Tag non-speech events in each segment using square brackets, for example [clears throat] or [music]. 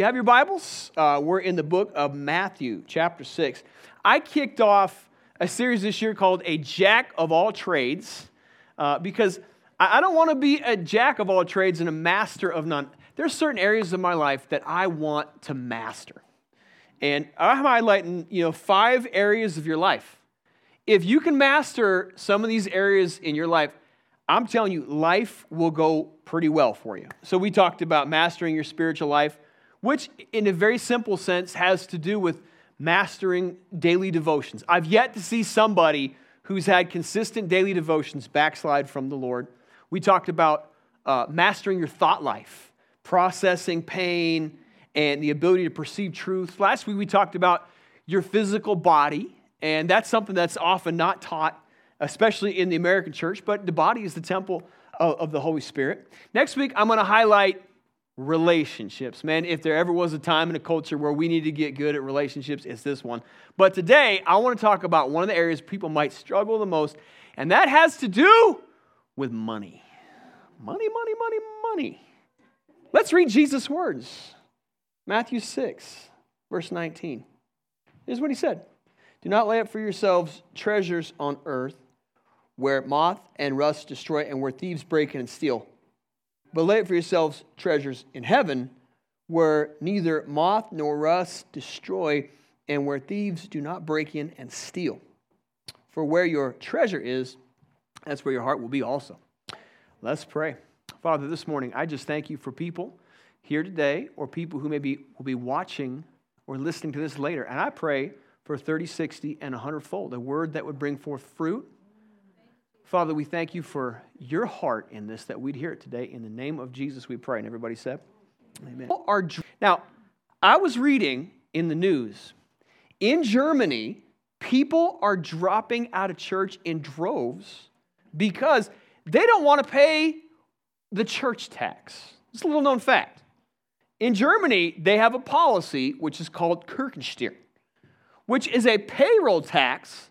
You have your Bibles? Uh, we're in the book of Matthew, chapter 6. I kicked off a series this year called A Jack of All Trades uh, because I don't want to be a jack of all trades and a master of none. There's certain areas of my life that I want to master. And I'm highlighting, you know, five areas of your life. If you can master some of these areas in your life, I'm telling you, life will go pretty well for you. So we talked about mastering your spiritual life which, in a very simple sense, has to do with mastering daily devotions. I've yet to see somebody who's had consistent daily devotions backslide from the Lord. We talked about uh, mastering your thought life, processing pain, and the ability to perceive truth. Last week, we talked about your physical body, and that's something that's often not taught, especially in the American church, but the body is the temple of, of the Holy Spirit. Next week, I'm going to highlight relationships. Man, if there ever was a time in a culture where we need to get good at relationships, it's this one. But today, I want to talk about one of the areas people might struggle the most, and that has to do with money. Money, money, money, money. Let's read Jesus' words Matthew 6, verse 19. Here's what he said Do not lay up for yourselves treasures on earth where moth and rust destroy and where thieves break in and steal but lay up for yourselves treasures in heaven, where neither moth nor rust destroy, and where thieves do not break in and steal. For where your treasure is, that's where your heart will be also. Let's pray. Father, this morning, I just thank you for people here today or people who maybe will be watching or listening to this later. And I pray for 30, 60, and 100 fold, a word that would bring forth fruit Father, we thank you for your heart in this, that we'd hear it today. In the name of Jesus, we pray. And everybody said, Amen. Now, I was reading in the news in Germany, people are dropping out of church in droves because they don't want to pay the church tax. It's a little known fact. In Germany, they have a policy which is called Kirchensteuer, which is a payroll tax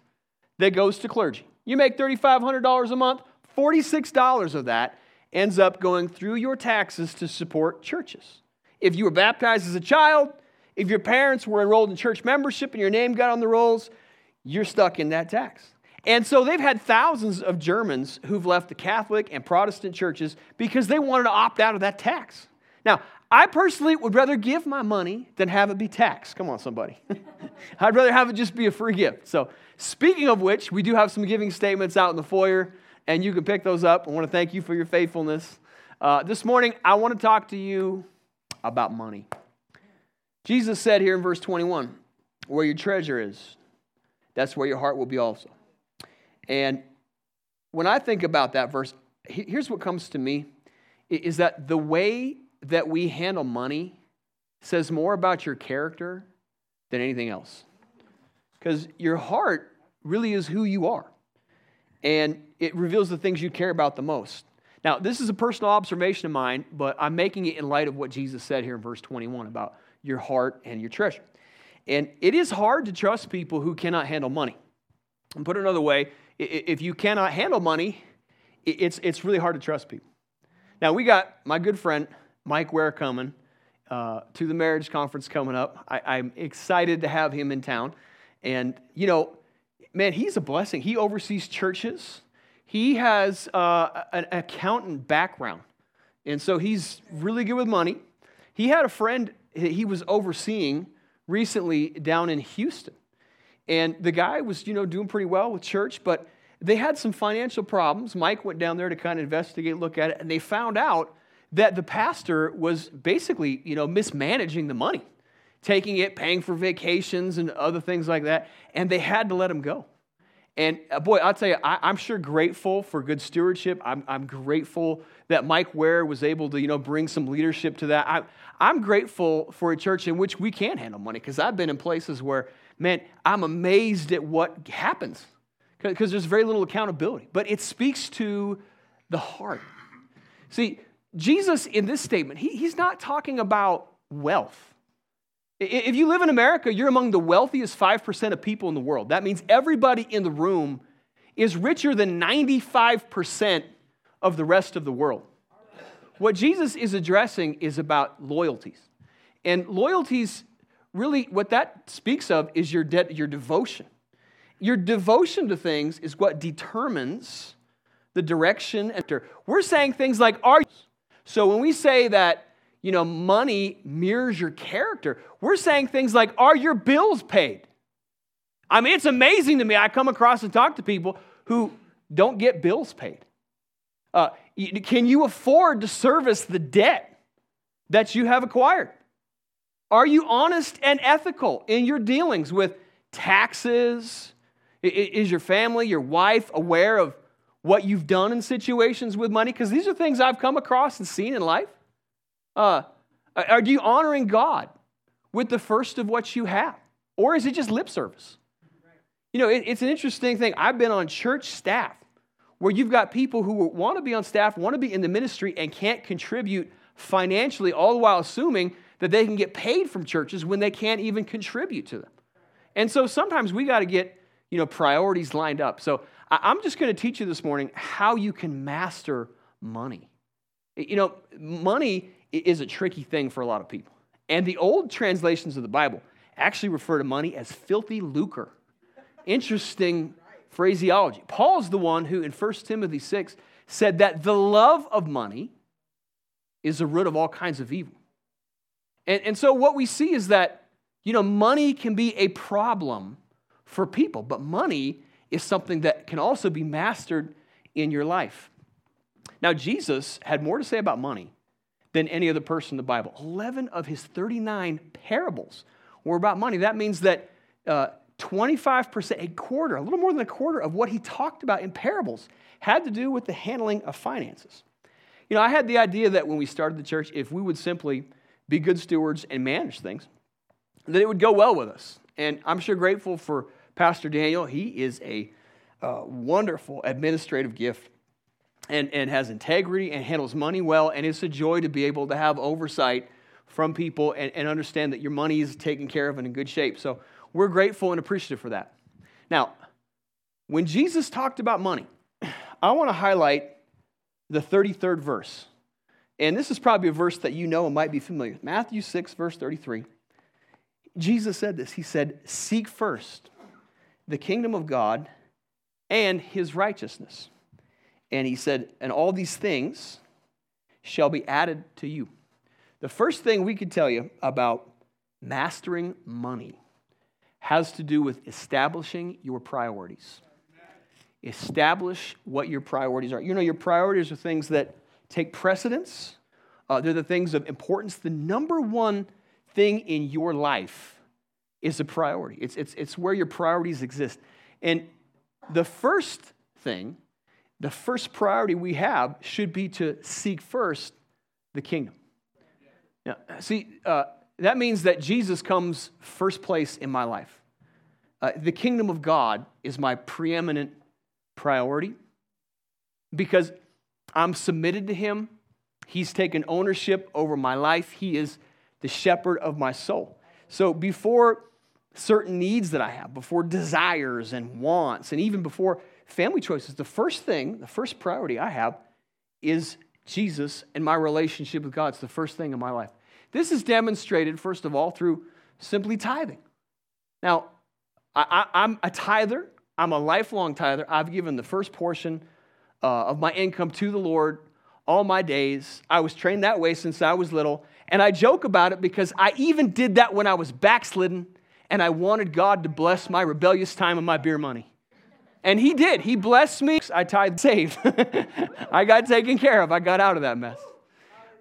that goes to clergy. You make $3,500 a month, $46 of that ends up going through your taxes to support churches. If you were baptized as a child, if your parents were enrolled in church membership and your name got on the rolls, you're stuck in that tax. And so they've had thousands of Germans who've left the Catholic and Protestant churches because they wanted to opt out of that tax. Now, I personally would rather give my money than have it be taxed. Come on, somebody. [laughs] I'd rather have it just be a free gift. So Speaking of which, we do have some giving statements out in the foyer, and you can pick those up. I want to thank you for your faithfulness. Uh, this morning, I want to talk to you about money. Jesus said here in verse 21 where your treasure is, that's where your heart will be also. And when I think about that verse, here's what comes to me is that the way that we handle money says more about your character than anything else. Because your heart really is who you are. And it reveals the things you care about the most. Now, this is a personal observation of mine, but I'm making it in light of what Jesus said here in verse 21 about your heart and your treasure. And it is hard to trust people who cannot handle money. And put it another way, if you cannot handle money, it's, it's really hard to trust people. Now, we got my good friend Mike Ware coming uh, to the marriage conference coming up. I, I'm excited to have him in town. And, you know, man, he's a blessing. He oversees churches. He has uh, an accountant background. And so he's really good with money. He had a friend he was overseeing recently down in Houston. And the guy was, you know, doing pretty well with church, but they had some financial problems. Mike went down there to kind of investigate, look at it, and they found out that the pastor was basically, you know, mismanaging the money taking it, paying for vacations and other things like that, and they had to let him go. And uh, boy, I'll tell you, I, am sure grateful for good stewardship. I'm, I'm, grateful that Mike Ware was able to, you know, bring some leadership to that. I, I'm grateful for a church in which we can handle money because I've been in places where, man, I'm amazed at what happens because there's very little accountability. But it speaks to the heart. See, Jesus in this statement, he, he's not talking about wealth. If you live in America, you're among the wealthiest 5% of people in the world. That means everybody in the room is richer than 95% of the rest of the world. What Jesus is addressing is about loyalties. And loyalties, really, what that speaks of is your, de- your devotion. Your devotion to things is what determines the direction. We're saying things like, are you? So when we say that, you know, money mirrors your character, we're saying things like, are your bills paid? I mean, it's amazing to me. I come across and talk to people who don't get bills paid. Uh, can you afford to service the debt that you have acquired? Are you honest and ethical in your dealings with taxes? Is your family, your wife aware of what you've done in situations with money? Because these are things I've come across and seen in life. Uh, are you honoring God with the first of what you have? Or is it just lip service? You know, it, it's an interesting thing. I've been on church staff where you've got people who want to be on staff, want to be in the ministry, and can't contribute financially, all the while assuming that they can get paid from churches when they can't even contribute to them. And so sometimes we got to get you know priorities lined up. So I'm just going to teach you this morning how you can master money. You know, money is a tricky thing for a lot of people. And the old translations of the Bible actually refer to money as filthy lucre. Interesting phraseology. Paul's the one who, in 1 Timothy 6, said that the love of money is the root of all kinds of evil. And, and so, what we see is that, you know, money can be a problem for people, but money is something that can also be mastered in your life. Now, Jesus had more to say about money than any other person in the Bible. 11 of his 39 parables were about money. That means that uh, 25%, a quarter, a little more than a quarter of what he talked about in parables had to do with the handling of finances. You know, I had the idea that when we started the church, if we would simply be good stewards and manage things, that it would go well with us. And I'm sure grateful for Pastor Daniel. He is a uh, wonderful administrative gift and, and has integrity and handles money well. And it's a joy to be able to have oversight from people and, and understand that your money is taken care of and in good shape. So we're grateful and appreciative for that. Now, when Jesus talked about money, [clears throat] I want to highlight the 33rd verse. And this is probably a verse that you know and might be familiar with. Matthew 6, verse 33. Jesus said this He said, Seek first the kingdom of God and his righteousness. And he said, And all these things shall be added to you. The first thing we could tell you about mastering money has to do with establishing your priorities. Establish what your priorities are. You know, your priorities are things that take precedence, uh, they're the things of importance. The number one thing in your life is a priority, it's, it's, it's where your priorities exist. And the first thing, the first priority we have should be to seek first the kingdom. Now, see, uh, that means that Jesus comes first place in my life. Uh, the kingdom of God is my preeminent priority because I'm submitted to Him. He's taken ownership over my life. He is the shepherd of my soul. So before certain needs that I have, before desires and wants, and even before family choices, the first thing, the first priority I have is Jesus and my relationship with God. It's the first thing in my life. This is demonstrated, first of all, through simply tithing. Now, I, am a tither, I'm a lifelong tither. I've given the first portion uh, of my income to the Lord all my days. I was trained that way since I was little. And I joke about it because I even did that when I was backslidden and I wanted God to bless my rebellious time and my beer money. And He did. He blessed me. I tithe saved. [laughs] I got taken care of. I got out of that mess.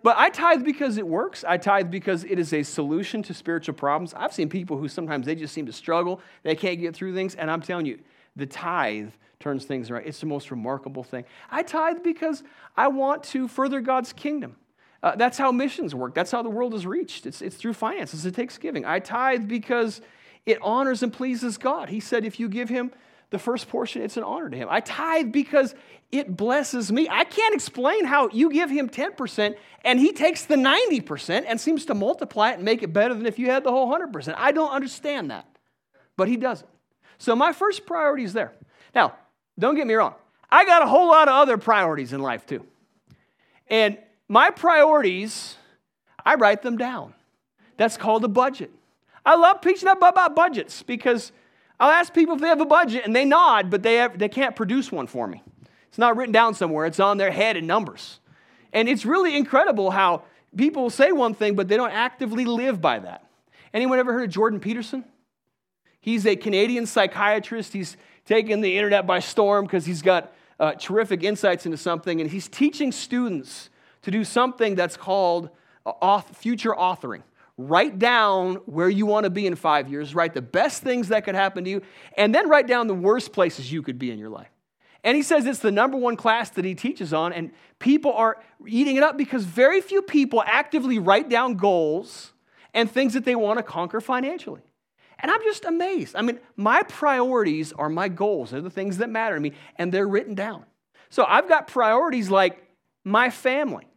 But I tithe because it works. I tithe because it is a solution to spiritual problems. I've seen people who sometimes they just seem to struggle. They can't get through things. And I'm telling you, the tithe turns things around. It's the most remarkable thing. I tithe because I want to further God's kingdom. Uh, that's how missions work. That's how the world is reached. It's, it's through finances. It takes giving. I tithe because it honors and pleases God. He said, if you give Him the first portion, it's an honor to Him. I tithe because it blesses me. I can't explain how you give Him 10% and He takes the 90% and seems to multiply it and make it better than if you had the whole 100%. I don't understand that, but He does it. So my first priority is there. Now, don't get me wrong. I got a whole lot of other priorities in life too. And my priorities, I write them down. That's called a budget. I love preaching about budgets because I'll ask people if they have a budget and they nod, but they, have, they can't produce one for me. It's not written down somewhere, it's on their head in numbers. And it's really incredible how people say one thing, but they don't actively live by that. Anyone ever heard of Jordan Peterson? He's a Canadian psychiatrist. He's taken the internet by storm because he's got uh, terrific insights into something, and he's teaching students to do something that's called uh, future authoring. Write down where you want to be in five years, write the best things that could happen to you, and then write down the worst places you could be in your life. And he says it's the number one class that he teaches on, and people are eating it up because very few people actively write down goals and things that they want to conquer financially. And I'm just amazed. I mean, my priorities are my goals, they're the things that matter to me, and they're written down. So I've got priorities like my family.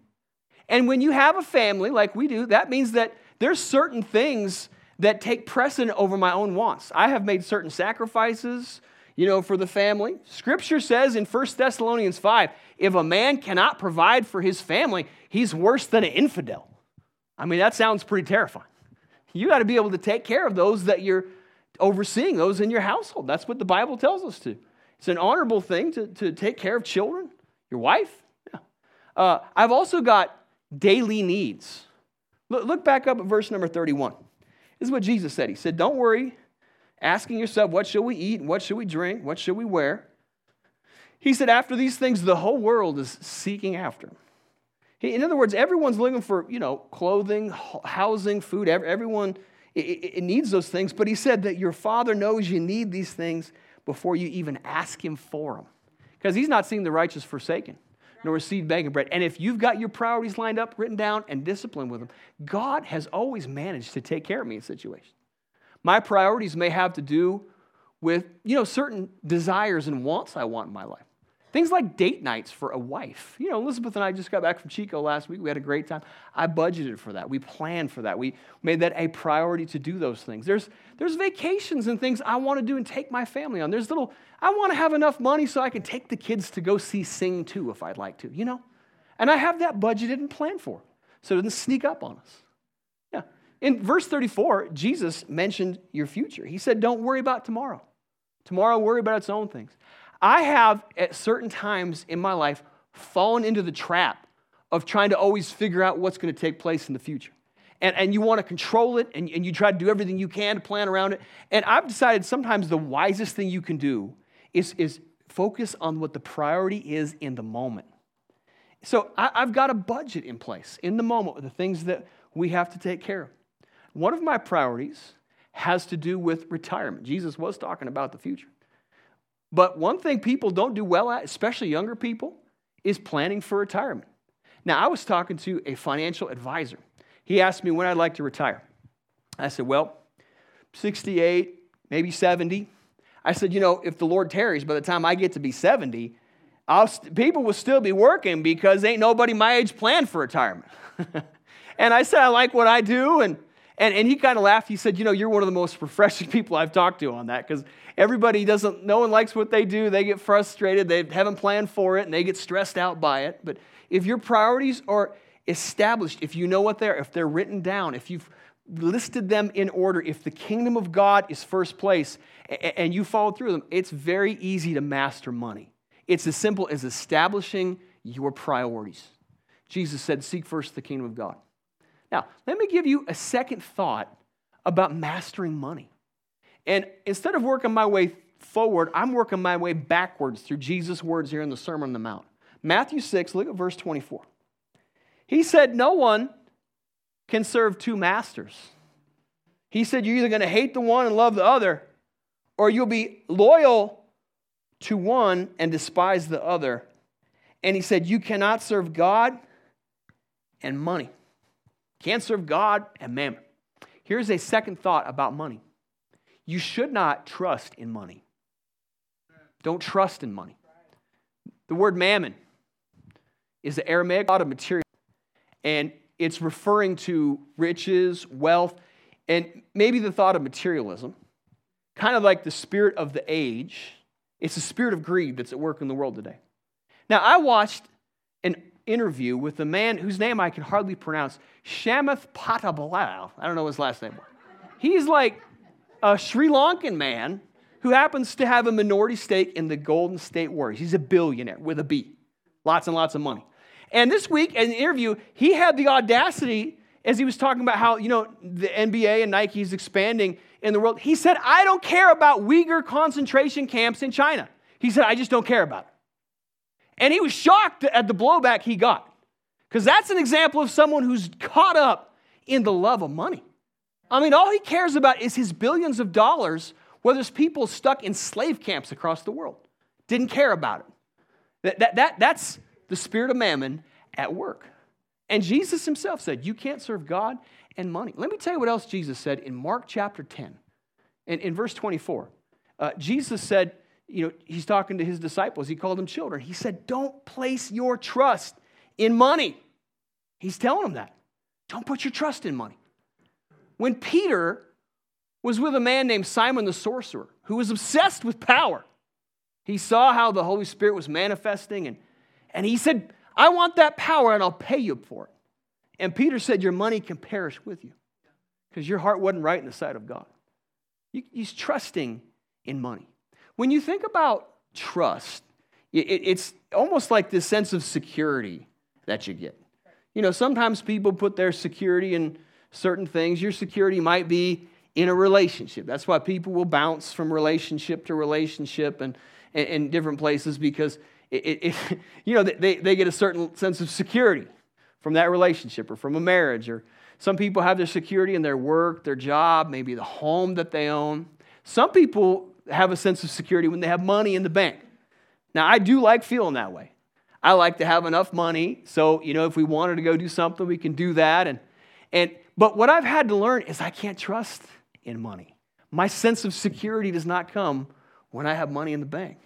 And when you have a family like we do, that means that there's certain things that take precedent over my own wants. I have made certain sacrifices, you know, for the family. Scripture says in 1 Thessalonians 5, if a man cannot provide for his family, he's worse than an infidel. I mean, that sounds pretty terrifying. You got to be able to take care of those that you're overseeing, those in your household. That's what the Bible tells us to. It's an honorable thing to, to take care of children, your wife. Yeah. Uh, I've also got daily needs. Look, look back up at verse number 31. This is what Jesus said. He said, Don't worry, asking yourself, What shall we eat? What shall we drink? What shall we wear? He said, After these things, the whole world is seeking after. In other words, everyone's looking for, you know, clothing, housing, food. Everyone it, it needs those things. But he said that your father knows you need these things before you even ask him for them. Because he's not seeing the righteous forsaken, nor seed begging bread. And if you've got your priorities lined up, written down, and disciplined with them, God has always managed to take care of me in situations. My priorities may have to do with, you know, certain desires and wants I want in my life. Things like date nights for a wife. You know, Elizabeth and I just got back from Chico last week. We had a great time. I budgeted for that. We planned for that. We made that a priority to do those things. There's, there's vacations and things I want to do and take my family on. There's little, I want to have enough money so I can take the kids to go see Sing 2 if I'd like to, you know? And I have that budgeted and planned for so it doesn't sneak up on us. Yeah. In verse 34, Jesus mentioned your future. He said, Don't worry about tomorrow. Tomorrow, worry about its own things. I have, at certain times in my life, fallen into the trap of trying to always figure out what's going to take place in the future. And, and you want to control it, and, and you try to do everything you can to plan around it. And I've decided sometimes the wisest thing you can do is, is focus on what the priority is in the moment. So I, I've got a budget in place in the moment with the things that we have to take care of. One of my priorities has to do with retirement. Jesus was talking about the future. But one thing people don't do well at, especially younger people, is planning for retirement. Now, I was talking to a financial advisor. He asked me when I'd like to retire. I said, Well, 68, maybe 70. I said, You know, if the Lord tarries, by the time I get to be 70, st- people will still be working because ain't nobody my age planned for retirement. [laughs] and I said, I like what I do. And and, and he kind of laughed. He said, You know, you're one of the most [laughs] refreshing people I've talked to on that because everybody doesn't, no one likes what they do. They get frustrated. They haven't planned for it and they get stressed out by it. But if your priorities are established, if you know what they're, if they're written down, if you've listed them in order, if the kingdom of God is first place and you follow through them, it's very easy to master money. It's as simple as establishing your priorities. Jesus said, Seek first the kingdom of God. Now, let me give you a second thought about mastering money. And instead of working my way forward, I'm working my way backwards through Jesus' words here in the Sermon on the Mount. Matthew 6, look at verse 24. He said, No one can serve two masters. He said, You're either going to hate the one and love the other, or you'll be loyal to one and despise the other. And he said, You cannot serve God and money. Can't serve God and mammon. Here's a second thought about money you should not trust in money. Don't trust in money. The word mammon is the Aramaic thought of material, and it's referring to riches, wealth, and maybe the thought of materialism, kind of like the spirit of the age. It's the spirit of greed that's at work in the world today. Now, I watched an interview with a man whose name I can hardly pronounce, Chamath Pattabilal. I don't know his last name. He's like a Sri Lankan man who happens to have a minority stake in the Golden State Warriors. He's a billionaire with a B, lots and lots of money. And this week, in an interview, he had the audacity, as he was talking about how, you know, the NBA and Nike is expanding in the world, he said, I don't care about Uyghur concentration camps in China. He said, I just don't care about it. And he was shocked at the blowback he got. Because that's an example of someone who's caught up in the love of money. I mean, all he cares about is his billions of dollars, where there's people stuck in slave camps across the world. Didn't care about it. That, that, that, that's the spirit of mammon at work. And Jesus himself said, You can't serve God and money. Let me tell you what else Jesus said in Mark chapter 10, in, in verse 24. Uh, Jesus said, you know, he's talking to his disciples. He called them children. He said, Don't place your trust in money. He's telling them that. Don't put your trust in money. When Peter was with a man named Simon the sorcerer who was obsessed with power, he saw how the Holy Spirit was manifesting and, and he said, I want that power and I'll pay you for it. And Peter said, Your money can perish with you because your heart wasn't right in the sight of God. He's trusting in money. When you think about trust, it's almost like this sense of security that you get. You know, sometimes people put their security in certain things. Your security might be in a relationship. That's why people will bounce from relationship to relationship and in different places because it, it, it, [laughs] you know they, they get a certain sense of security from that relationship or from a marriage or some people have their security in their work their job maybe the home that they own some people have a sense of security when they have money in the bank. Now, I do like feeling that way. I like to have enough money so, you know, if we wanted to go do something, we can do that. And, and, but what I've had to learn is I can't trust in money. My sense of security does not come when I have money in the bank.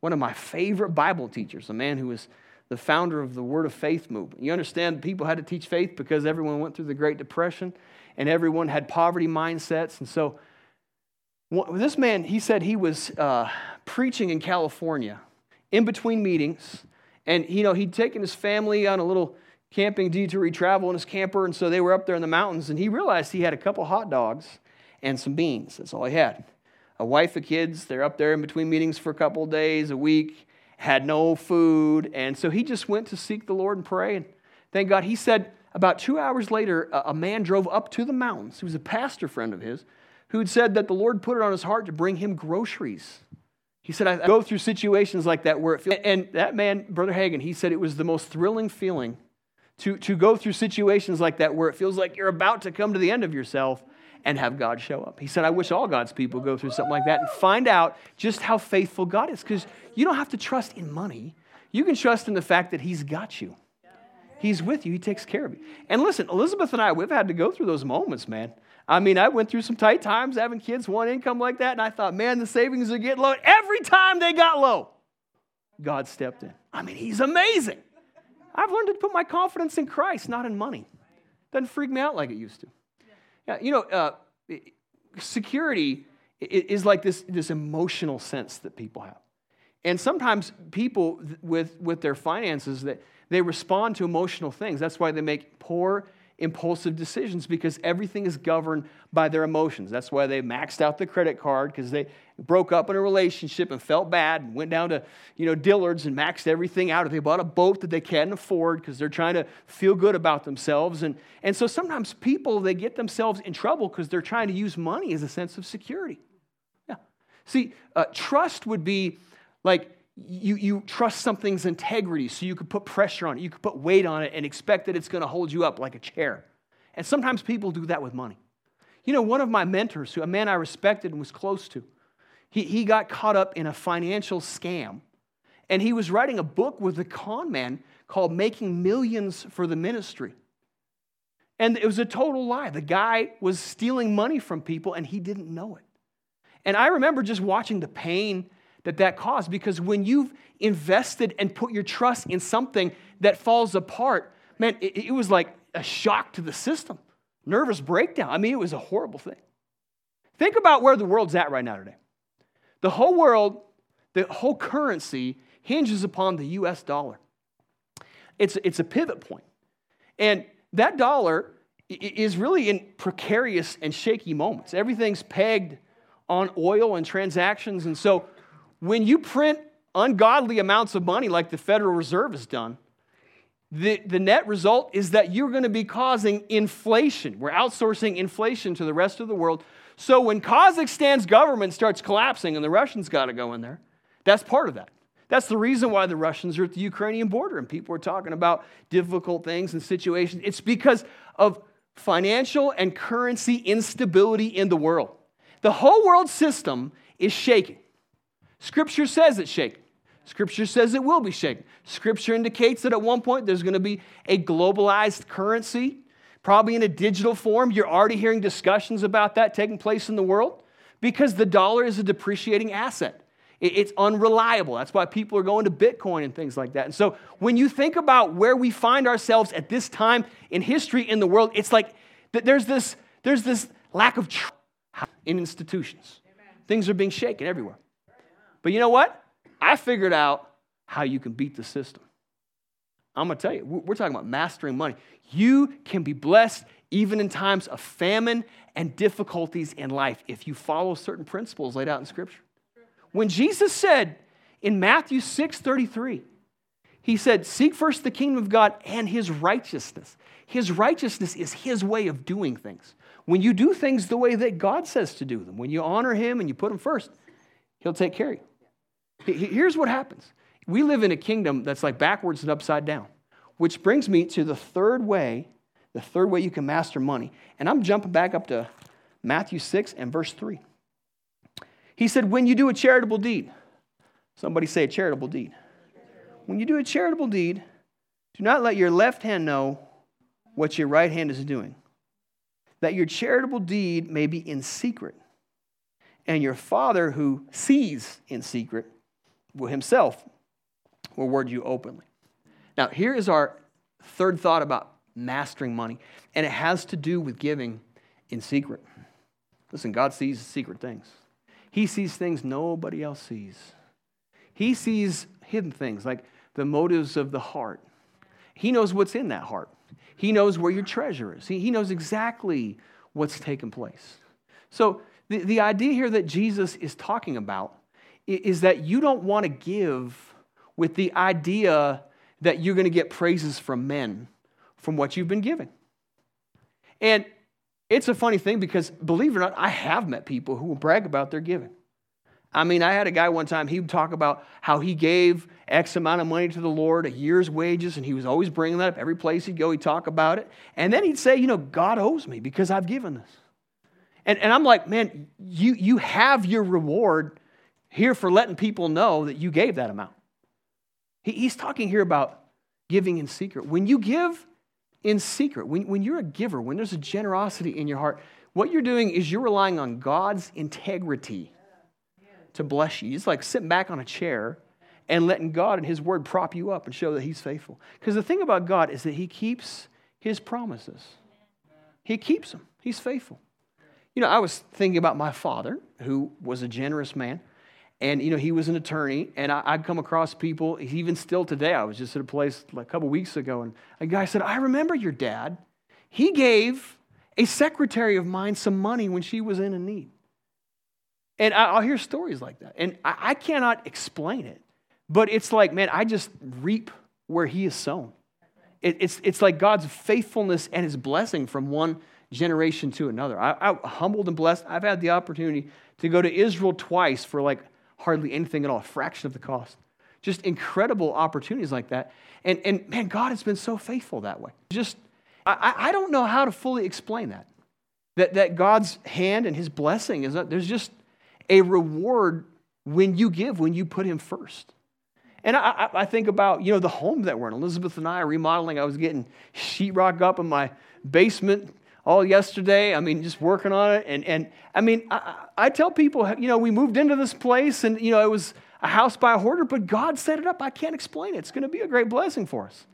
One of my favorite Bible teachers, a man who was the founder of the Word of Faith movement. You understand, people had to teach faith because everyone went through the Great Depression and everyone had poverty mindsets. And so this man, he said he was uh, preaching in California in between meetings. And, you know, he'd taken his family on a little camping due detour travel in his camper. And so they were up there in the mountains. And he realized he had a couple hot dogs and some beans. That's all he had. A wife of kids. They're up there in between meetings for a couple days, a week, had no food. And so he just went to seek the Lord and pray. And thank God, he said about two hours later, a man drove up to the mountains. He was a pastor friend of his who'd said that the Lord put it on his heart to bring him groceries. He said, I go through situations like that where it feels, and that man, Brother Hagin, he said it was the most thrilling feeling to, to go through situations like that where it feels like you're about to come to the end of yourself and have God show up. He said, I wish all God's people go through something like that and find out just how faithful God is because you don't have to trust in money. You can trust in the fact that He's got you. He's with you. He takes care of you. And listen, Elizabeth and I, we've had to go through those moments, man. I mean, I went through some tight times having kids, one income like that, and I thought, man, the savings are getting low. Every time they got low, God stepped in. I mean, He's amazing. I've learned to put my confidence in Christ, not in money. Doesn't freak me out like it used to. Yeah, you know, uh, security is like this, this emotional sense that people have. And sometimes people with, with their finances, that they respond to emotional things. That's why they make poor impulsive decisions because everything is governed by their emotions. That's why they maxed out the credit card because they broke up in a relationship and felt bad and went down to, you know, Dillard's and maxed everything out. Or they bought a boat that they can't afford because they're trying to feel good about themselves. And, and so sometimes people, they get themselves in trouble because they're trying to use money as a sense of security. Yeah. See, uh, trust would be like you, you trust something's integrity so you could put pressure on it, you could put weight on it and expect that it's going to hold you up like a chair. And sometimes people do that with money. You know, one of my mentors, who a man I respected and was close to, he, he got caught up in a financial scam. And he was writing a book with a con man called Making Millions for the Ministry. And it was a total lie. The guy was stealing money from people and he didn't know it. And I remember just watching the pain that that caused because when you've invested and put your trust in something that falls apart, man, it, it was like a shock to the system, nervous breakdown. I mean, it was a horrible thing. Think about where the world's at right now today. The whole world, the whole currency hinges upon the US dollar. It's, it's a pivot point. And that dollar is really in precarious and shaky moments. Everything's pegged on oil and transactions. And so when you print ungodly amounts of money like the Federal Reserve has done, the, the net result is that you're going to be causing inflation. We're outsourcing inflation to the rest of the world. So when Kazakhstan's government starts collapsing and the Russians got to go in there, that's part of that. That's the reason why the Russians are at the Ukrainian border and people are talking about difficult things and situations. It's because of financial and currency instability in the world. The whole world system is shaking. Scripture says it's shaken. Scripture says it will be shaken. Scripture indicates that at one point there's going to be a globalized currency, probably in a digital form. You're already hearing discussions about that taking place in the world because the dollar is a depreciating asset. It's unreliable. That's why people are going to Bitcoin and things like that. And so when you think about where we find ourselves at this time in history in the world, it's like there's this, there's this lack of trust in institutions. Things are being shaken everywhere. But you know what? I figured out how you can beat the system. I'm going to tell you, we're talking about mastering money. You can be blessed even in times of famine and difficulties in life if you follow certain principles laid out in Scripture. When Jesus said in Matthew 6 33, he said, Seek first the kingdom of God and his righteousness. His righteousness is his way of doing things. When you do things the way that God says to do them, when you honor him and you put him first, he'll take care of you. Here's what happens we live in a kingdom that's like backwards and upside down, which brings me to the third way, the third way you can master money. And I'm jumping back up to Matthew 6 and verse 3. He said, When you do a charitable deed, somebody say a charitable deed. When you do a charitable deed, do not let your left hand know what your right hand is doing, that your charitable deed may be in secret. And your Father who sees in secret will himself reward you openly. Now, here is our third thought about mastering money, and it has to do with giving in secret. Listen, God sees secret things. He sees things nobody else sees. He sees hidden things like the motives of the heart. He knows what's in that heart. He knows where your treasure is. He, he knows exactly what's taken place. So, the, the idea here that Jesus is talking about is that you don't want to give with the idea that you're going to get praises from men from what you've been given. And it's a funny thing because, believe it or not, I have met people who will brag about their giving. I mean, I had a guy one time, he would talk about how he gave X amount of money to the Lord, a year's wages, and he was always bringing that up. Every place he'd go, he'd talk about it. And then he'd say, You know, God owes me because I've given this. And, and I'm like, Man, you, you have your reward here for letting people know that you gave that amount. He, he's talking here about giving in secret. When you give, in secret. When, when you're a giver, when there's a generosity in your heart, what you're doing is you're relying on God's integrity to bless you. It's like sitting back on a chair and letting God and His Word prop you up and show that He's faithful. Because the thing about God is that He keeps His promises, He keeps them, He's faithful. You know, I was thinking about my father, who was a generous man. And, you know, he was an attorney, and I, would come across people, even still today. I was just at a place like a couple weeks ago, and a guy said, I remember your dad. He gave a secretary of mine some money when she was in a need. And I, will hear stories like that. And I, I cannot explain it, but it's like, man, I just reap where he is sown. It, it's, it's like God's faithfulness and his blessing from one generation to another. I, I'm humbled and blessed. I've had the opportunity to go to Israel twice for like hardly anything at all, a fraction of the cost. Just incredible opportunities like that. And, and man, God has been so faithful that way. Just, I, I don't know how to fully explain that. That, that God's hand and his blessing is, uh, there's just a reward when you give, when you put him first. And I, I, think about, you know, the home that we're in. Elizabeth and I are remodeling. I was getting sheetrock up in my basement all yesterday. I mean, just working on it. And, and I mean, I, I tell people, you know, we moved into this place and, you know, it was a house by a hoarder, but God set it up. I can't explain it. It's going to be a great blessing for us.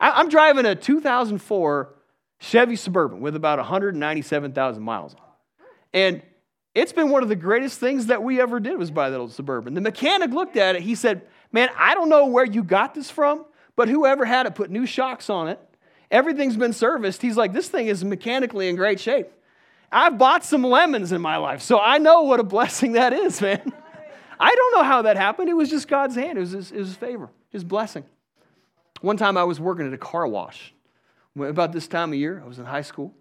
I, am driving a 2004 Chevy Suburban with about 197,000 miles on And it's been one of the greatest things that we ever did was buy that old Suburban. The mechanic looked at it. He said, man, I don't know where you got this from, But whoever had it put new shocks on it. Everything's been serviced. He's like, this thing is mechanically in great shape. I've bought some lemons in my life, so I know what a blessing that is, man. I don't know how that happened. It was just God's hand, it was his, his favor, his blessing. One time I was working at a car wash. About this time of year, I was in high school.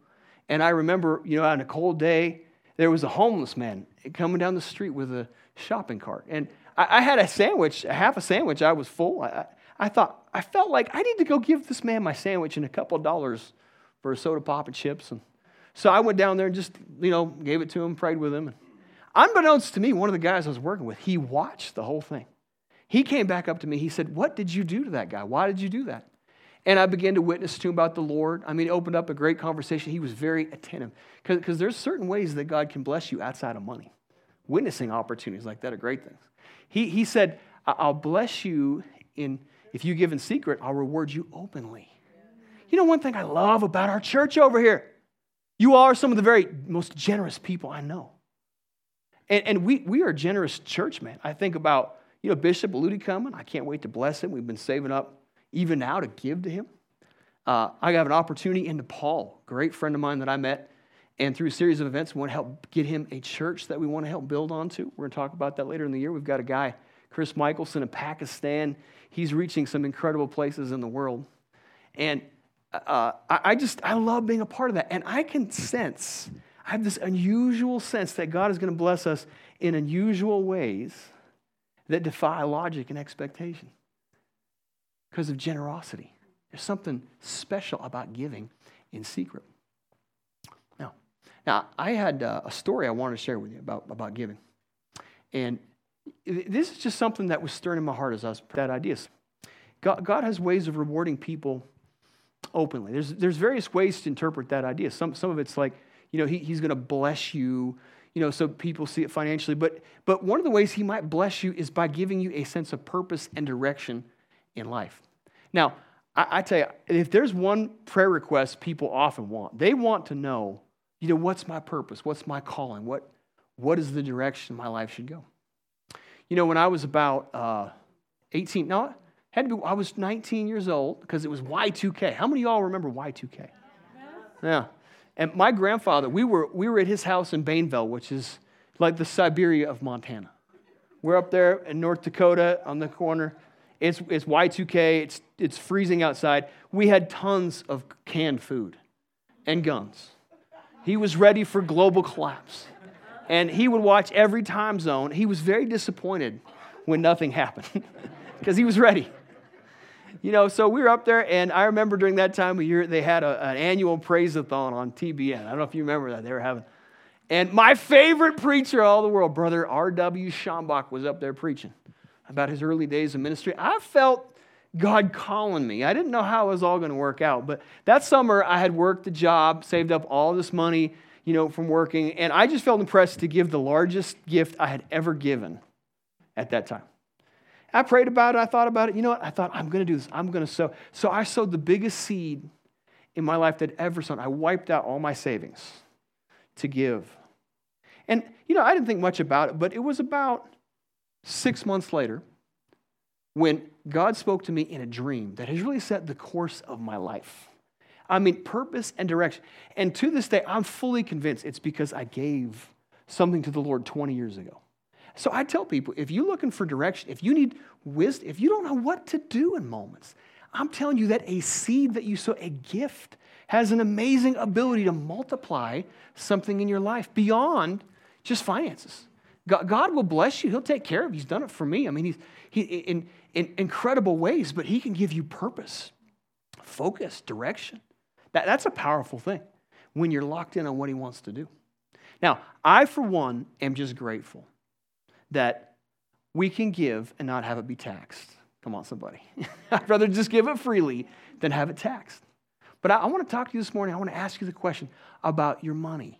And I remember, you know, on a cold day, there was a homeless man coming down the street with a shopping cart. And I, I had a sandwich, half a sandwich. I was full. I, I thought, I felt like I need to go give this man my sandwich and a couple of dollars for a soda pop and chips. And so I went down there and just, you know, gave it to him, prayed with him. And unbeknownst to me, one of the guys I was working with, he watched the whole thing. He came back up to me. He said, What did you do to that guy? Why did you do that? And I began to witness to him about the Lord. I mean, it opened up a great conversation. He was very attentive because there's certain ways that God can bless you outside of money. Witnessing opportunities like that are great things. He, he said, I'll bless you in, if you give in secret, I'll reward you openly. You know, one thing I love about our church over here, you are some of the very most generous people I know. And, and we, we are generous church, man. I think about, you know, Bishop Aludi coming. I can't wait to bless him. We've been saving up even now to give to him. Uh, I have an opportunity in Nepal, great friend of mine that I met, and through a series of events, we want to help get him a church that we want to help build onto. We're going to talk about that later in the year. We've got a guy, Chris Michelson in Pakistan. He's reaching some incredible places in the world. And uh, I just, I love being a part of that. And I can sense, I have this unusual sense that God is going to bless us in unusual ways that defy logic and expectation because of generosity. There's something special about giving in secret. Now, now I had uh, a story I wanted to share with you about, about giving. And this is just something that was stirring in my heart as I was that ideas. God, God has ways of rewarding people openly. There's, there's various ways to interpret that idea. Some, some of it's like, you know, he, he's going to bless you, you know, so people see it financially. But, but one of the ways he might bless you is by giving you a sense of purpose and direction in life. Now, I, I tell you, if there's one prayer request people often want, they want to know, you know, what's my purpose? What's my calling? What, what is the direction my life should go? You know, when I was about uh, 18, no, had to be, I was 19 years old because it was Y2K. How many of y'all remember Y2K? Yeah. And my grandfather, we were, we were at his house in Bainville, which is like the Siberia of Montana. We're up there in North Dakota on the corner. It's, it's Y2K, it's, it's freezing outside. We had tons of canned food and guns. He was ready for global collapse. And he would watch every time zone. He was very disappointed when nothing happened [laughs] because he was ready. You know, so we were up there, and I remember during that time of year, they had a, an annual praise-a-thon on TBN. I don't know if you remember that. They were having. And my favorite preacher of all the world, Brother R.W. Schambach, was up there preaching about his early days of ministry. I felt God calling me. I didn't know how it was all going to work out, but that summer I had worked the job, saved up all this money, you know, from working, and I just felt impressed to give the largest gift I had ever given at that time. I prayed about it. I thought about it. You know what? I thought, I'm going to do this. I'm going to sow. So I sowed the biggest seed in my life that ever sown. I wiped out all my savings to give. And, you know, I didn't think much about it, but it was about Six months later, when God spoke to me in a dream that has really set the course of my life. I mean, purpose and direction. And to this day, I'm fully convinced it's because I gave something to the Lord 20 years ago. So I tell people if you're looking for direction, if you need wisdom, if you don't know what to do in moments, I'm telling you that a seed that you sow, a gift, has an amazing ability to multiply something in your life beyond just finances. God, will bless you. He'll take care of you. He's done it for me. I mean, he's he, in, in incredible ways, but He can give you purpose, focus, direction. That, that's a powerful thing when you're locked in on what He wants to do. Now, I, for one, am just grateful that we can give and not have it be taxed. Come on, somebody. [laughs] I'd rather just give it freely than have it taxed. But I, I want to talk to you this morning. I want to ask you the question about your money,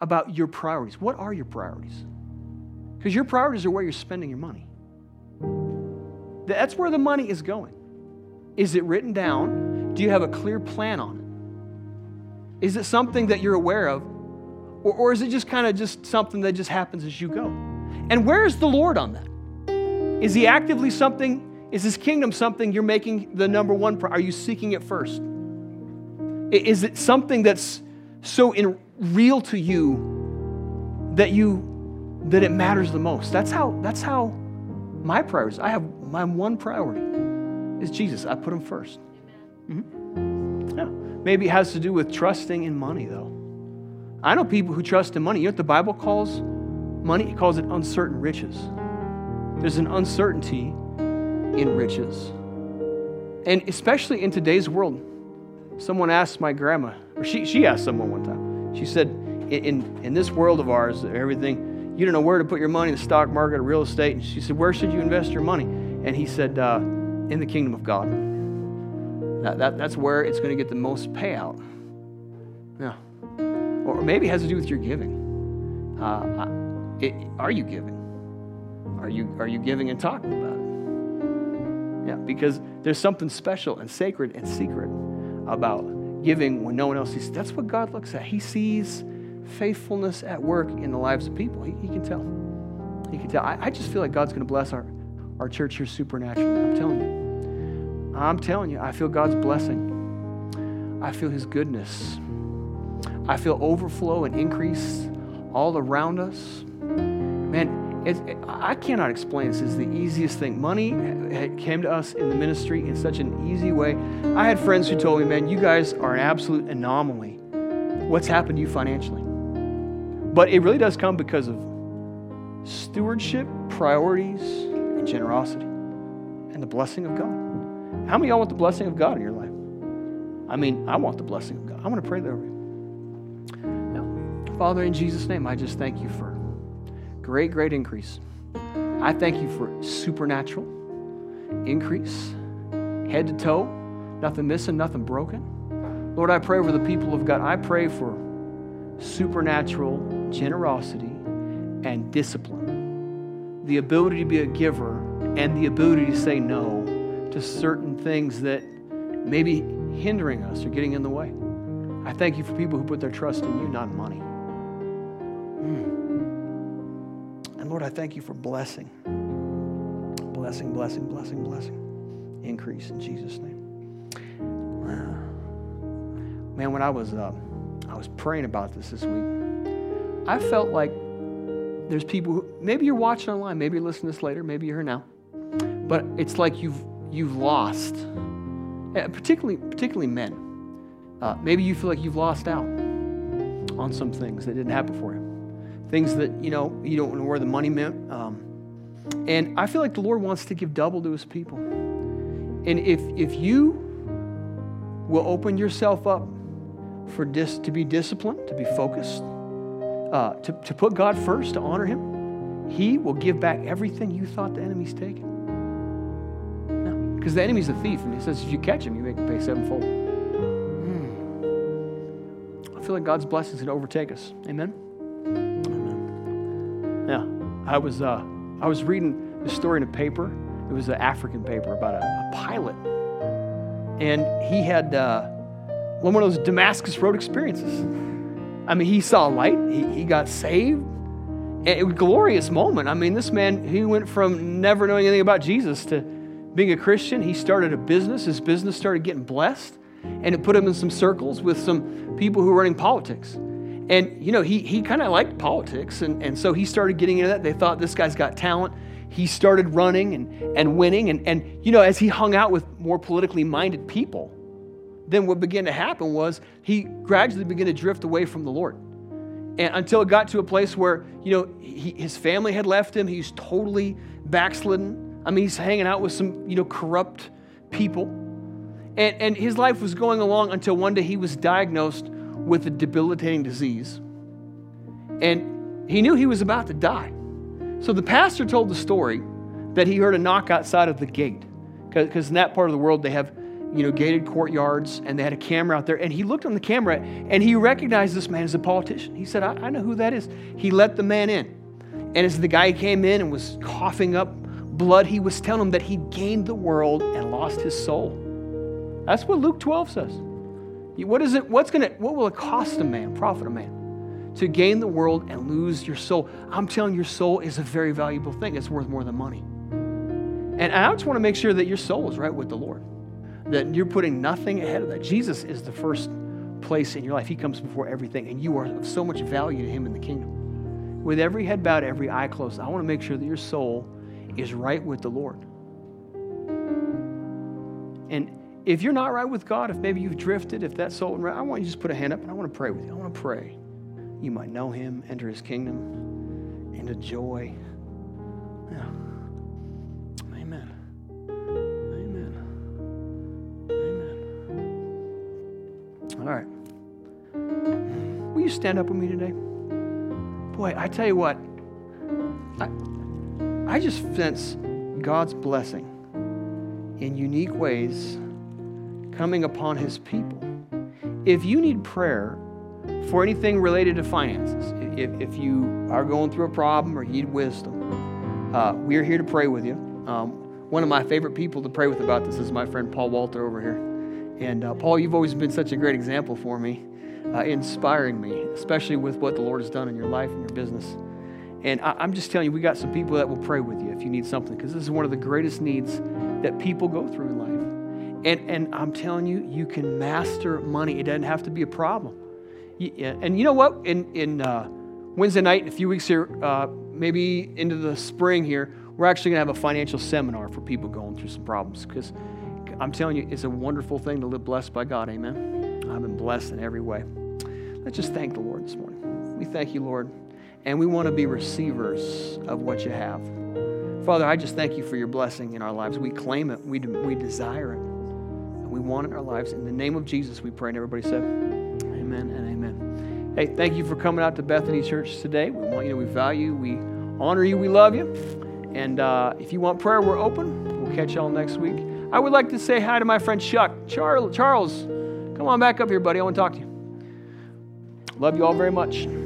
about your priorities. What are your priorities? Because your priorities are where you're spending your money. That's where the money is going. Is it written down? Do you have a clear plan on it? Is it something that you're aware of? Or, or is it just kind of just something that just happens as you go? And where is the Lord on that? Is he actively something Is his kingdom something you're making the number one? Priority? Are you seeking it first? Is it something that's so in, real to you that you that it matters the most? That's how that's how my priorities. I have my one priority is Jesus. I put him 1st mm-hmm. Yeah. Maybe it has to do with trusting in money, though. I know people who trust in money. You know what the Bible calls money? It calls it uncertain riches. There's an uncertainty in riches. And especially in today's world, someone asked my grandma, or she, she asked someone one time, she said, in, in this world of ours, everything, you don't know where to put your money in the stock market or real estate. And she said, Where should you invest your money? And he said, uh, In the kingdom of God. That, that, that's where it's going to get the most payout. Yeah. Or maybe it has to do with your giving. Uh, it, are you giving? Are you, are you giving and talking about it? Yeah, because there's something special and sacred and secret about giving when no one else sees. That's what God looks at. He sees faithfulness at work in the lives of people. He, he can tell. He can tell. I, I just feel like God's going to bless our, our church here supernaturally. I'm telling you. I'm telling you, I feel God's blessing. I feel His goodness. I feel overflow and increase all around us. Man, it, I cannot explain this. It's the easiest thing. Money came to us in the ministry in such an easy way. I had friends who told me, man, you guys are an absolute anomaly. What's happened to you financially? But it really does come because of stewardship, priorities, and generosity, and the blessing of God. How many of y'all want the blessing of God in your life? I mean, I want the blessing of God. I want to pray that over you. Now, Father, in Jesus' name, I just thank you for Great, great increase. I thank you for supernatural increase, head to toe, nothing missing, nothing broken. Lord, I pray over the people of God. I pray for supernatural generosity and discipline, the ability to be a giver and the ability to say no to certain things that may be hindering us or getting in the way. I thank you for people who put their trust in you, not money. Lord, I thank you for blessing. Blessing, blessing, blessing, blessing. Increase in Jesus' name. Man, when I was uh, I was praying about this this week, I felt like there's people who maybe you're watching online, maybe you're listening to this later, maybe you're here now, but it's like you've you've lost, eh, particularly particularly men. Uh, maybe you feel like you've lost out on some things that didn't happen for you things that, you know, you don't know where the money meant. Um, and I feel like the Lord wants to give double to his people. And if, if you will open yourself up for dis, to be disciplined, to be focused, uh, to, to put God first, to honor him, he will give back everything you thought the enemy's taken. Because the enemy's a thief, and he says if you catch him, you make him pay sevenfold. Hmm. I feel like God's blessings can overtake us. Amen. Yeah, I was uh, I was reading the story in a paper. It was an African paper about a, a pilot, and he had uh, one of those Damascus Road experiences. I mean, he saw light. He, he got saved. And it was a glorious moment. I mean, this man, he went from never knowing anything about Jesus to being a Christian. He started a business. His business started getting blessed, and it put him in some circles with some people who were running politics. And, you know, he, he kind of liked politics. And, and so he started getting into that. They thought this guy's got talent. He started running and, and winning. And, and, you know, as he hung out with more politically minded people, then what began to happen was he gradually began to drift away from the Lord. And until it got to a place where, you know, he, his family had left him. He's totally backslidden. I mean, he's hanging out with some, you know, corrupt people. And, and his life was going along until one day he was diagnosed with a debilitating disease. And he knew he was about to die. So the pastor told the story that he heard a knock outside of the gate. Because in that part of the world, they have you know, gated courtyards, and they had a camera out there. And he looked on the camera and he recognized this man as a politician. He said, I, I know who that is. He let the man in. And as the guy came in and was coughing up blood, he was telling him that he gained the world and lost his soul. That's what Luke 12 says. What is it? What's gonna? What will it cost a man, profit a man, to gain the world and lose your soul? I'm telling you, your soul is a very valuable thing. It's worth more than money. And, And I just want to make sure that your soul is right with the Lord, that you're putting nothing ahead of that. Jesus is the first place in your life. He comes before everything, and you are of so much value to Him in the kingdom. With every head bowed, every eye closed, I want to make sure that your soul is right with the Lord. And if you're not right with God, if maybe you've drifted, if that soul, I want you to just put a hand up and I want to pray with you. I want to pray. You might know Him, enter His kingdom, into joy. Yeah. Amen. Amen. Amen. All right. Will you stand up with me today? Boy, I tell you what, I, I just sense God's blessing in unique ways coming upon his people. If you need prayer for anything related to finances, if, if you are going through a problem or you need wisdom, uh, we are here to pray with you. Um, one of my favorite people to pray with about this is my friend Paul Walter over here. And uh, Paul, you've always been such a great example for me, uh, inspiring me, especially with what the Lord has done in your life and your business. And I, am just telling you, we got some people that will pray with you if you need something, because this is one of the greatest needs that people go through in life. And, and I'm telling you, you can master money. It doesn't have to be a problem. And you know what? In, in uh, Wednesday night, in a few weeks here, uh, maybe into the spring here, we're actually going to have a financial seminar for people going through some problems. Because I'm telling you, it's a wonderful thing to live blessed by God. Amen. I've been blessed in every way. Let's just thank the Lord this morning. We thank you, Lord. And we want to be receivers of what you have. Father, I just thank you for your blessing in our lives. We claim it, we, we desire it we want it in our lives. In the name of Jesus, we pray. And everybody said, Amen and amen. Hey, thank you for coming out to Bethany Church today. We want you to, we value, we honor you, we love you. And uh, if you want prayer, we're open. We'll catch y'all next week. I would like to say hi to my friend Chuck. Charles, Charles, come on back up here, buddy. I want to talk to you. Love you all very much.